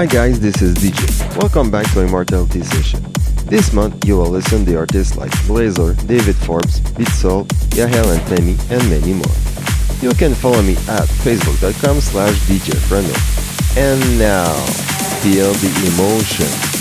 Hi guys, this is DJ. Welcome back to Immortality Session. This month you will listen to artists like Blazer, David Forbes, Beatsol, Yahel and Temi, and many more. You can follow me at facebook.com slash DJ And now, feel the emotion.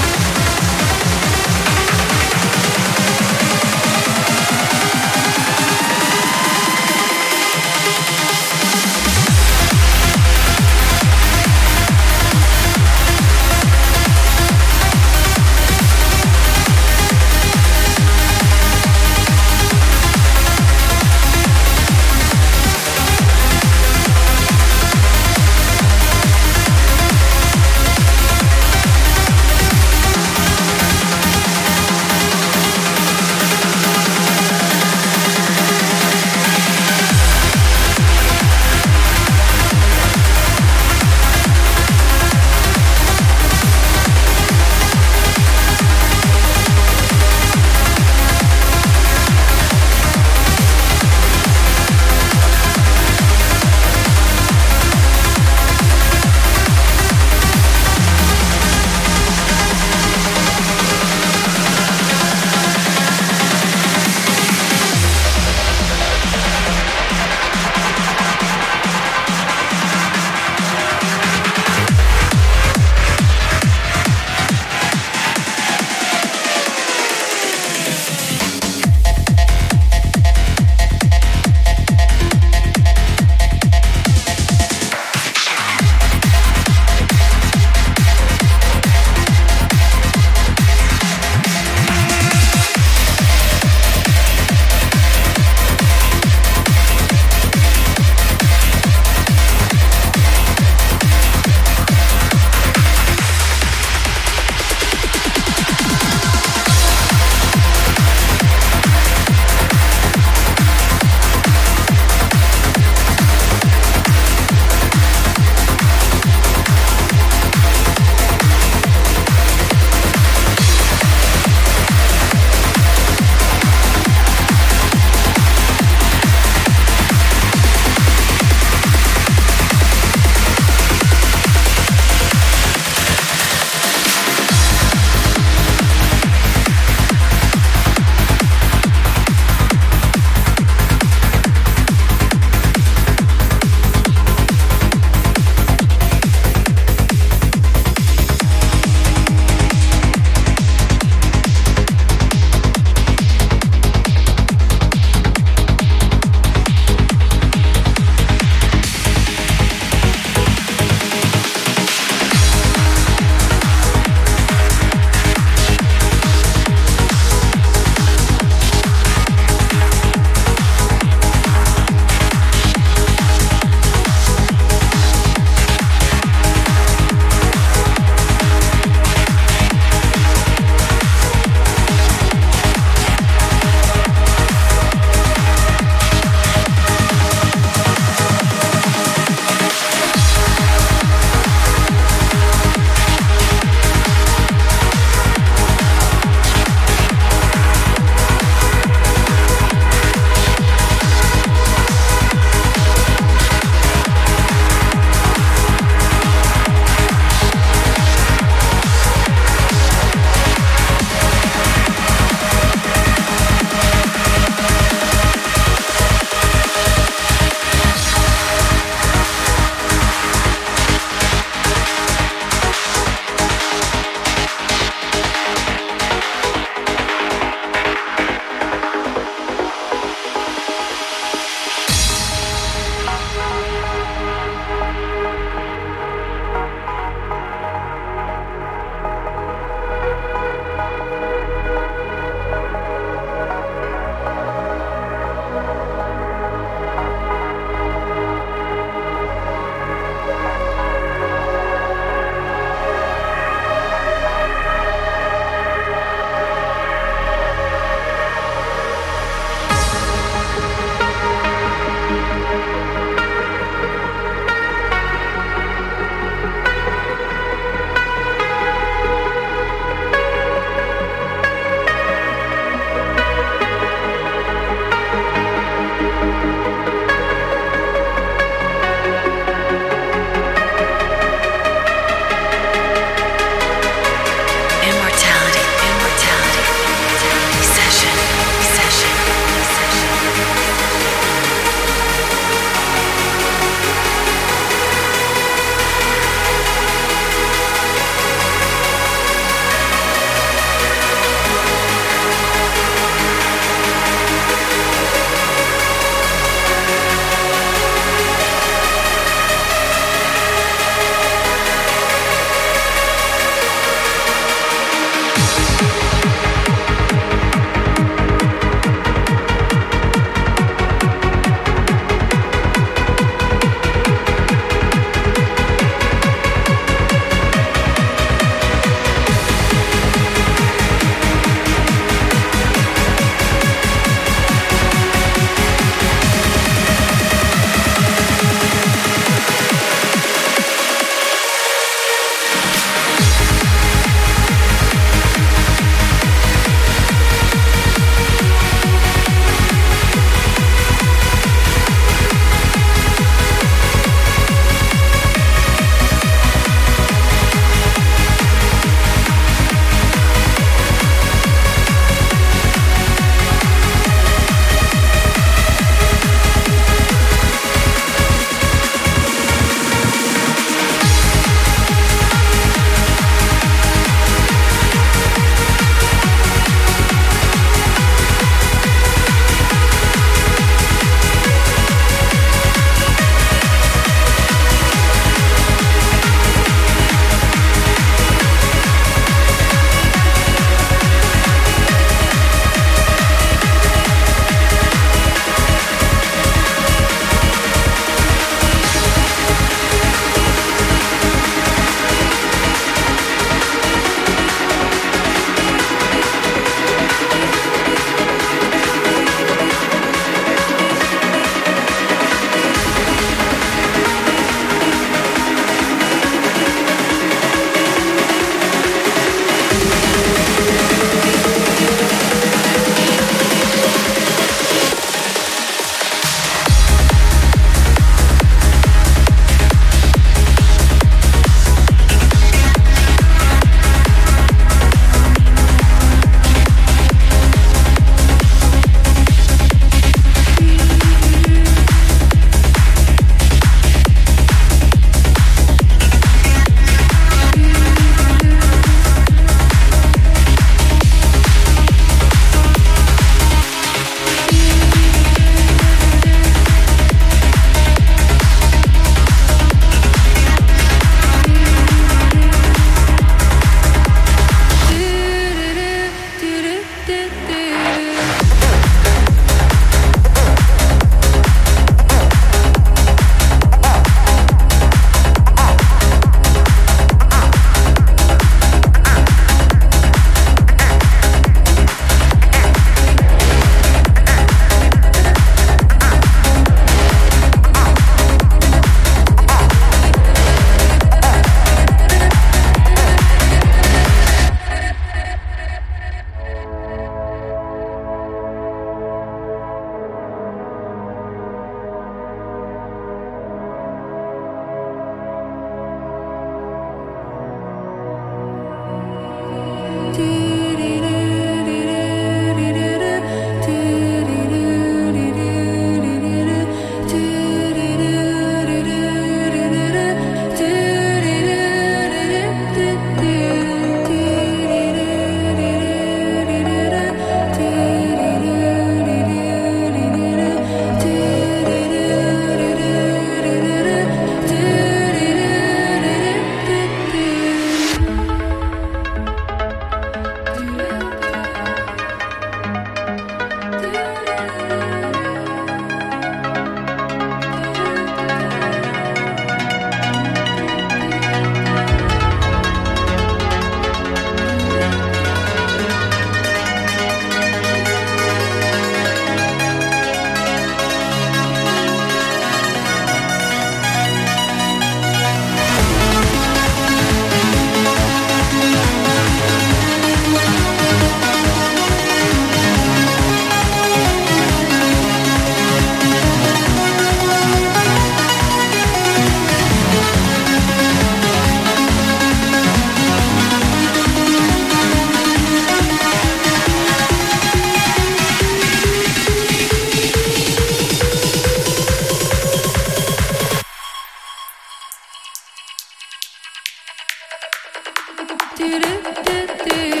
Do do do do.